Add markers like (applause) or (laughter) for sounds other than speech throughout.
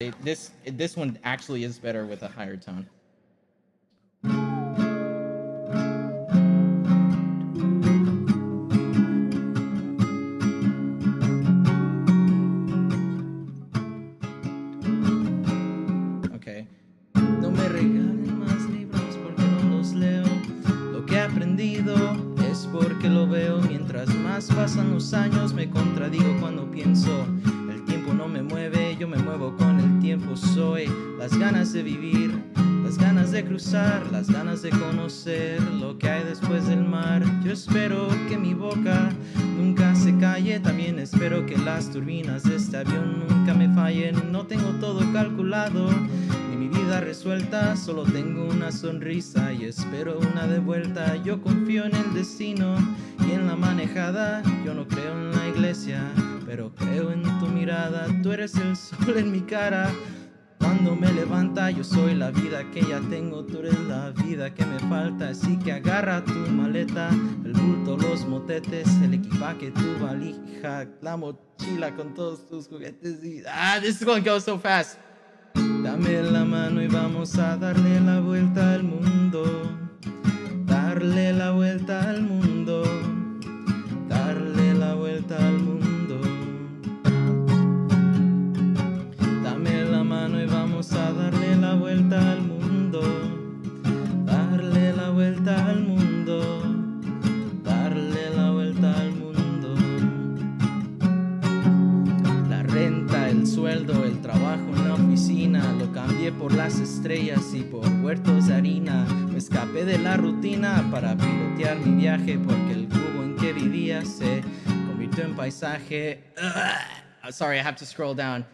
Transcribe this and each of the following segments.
This this one actually is better with a higher tone. Okay. No me regalen más libros porque no los leo. Lo que he aprendido es porque lo veo. Mientras más pasan los años me contradigo cuando pienso. El tiempo no me mueve, yo me muevo con tiempo. Soy las ganas de vivir, las ganas de cruzar, las ganas de conocer lo que hay después del mar. Yo espero que mi boca nunca se calle. También espero que las turbinas de este avión nunca me fallen. No tengo todo calculado ni mi vida resuelta. Solo tengo una sonrisa y espero una de vuelta. Yo confío en el destino y en la manejada. Yo no creo en la iglesia, pero creo en tu mirada. Tú eres el sol en mi cara. Cuando me levanta, yo soy la vida que ya tengo, tú eres la vida que me falta. Así que agarra tu maleta, el bulto, los motetes, el equipaje, tu valija, la mochila con todos tus juguetes. Y, ah, this is to go so fast. Dame la mano y vamos a darle la vuelta al mundo. Darle la vuelta al mundo. Cambié por las estrellas y por huertos de harina. Me escapé de la rutina para pilotear mi viaje porque el cubo en que vivía se convirtió en paisaje. Ugh. Sorry, I have to scroll down.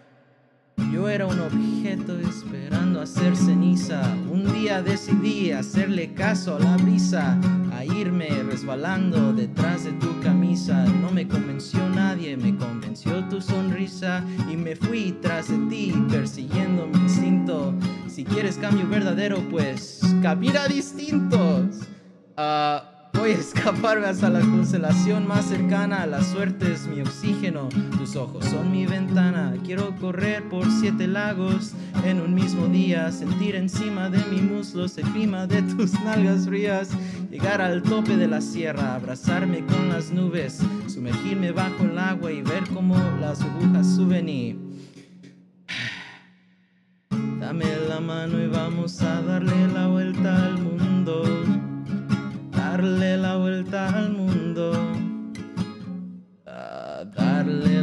Yo era un objeto esperando a ser ceniza. Un día decidí hacerle caso a la brisa, a irme resbalando detrás de tu camisa. No me convenció nadie, me convenció tu sonrisa y me fui tras de ti persiguiendo mi instinto. Si quieres cambio verdadero, pues camina distintos. Ah, Voy a (laughs) escaparme hasta la constelación más cercana. La suerte es mi oxígeno, Ojos. Son mi ventana, quiero correr por siete lagos. En un mismo día, sentir encima de mi muslos el clima de tus (laughs) nalgas frías, llegar al tope de la sierra, abrazarme con las nubes, sumergirme bajo el agua y ver cómo las burbujas suben y... (sighs) Dame la mano y vamos a darle la vuelta al mundo, darle la vuelta al mundo, a darle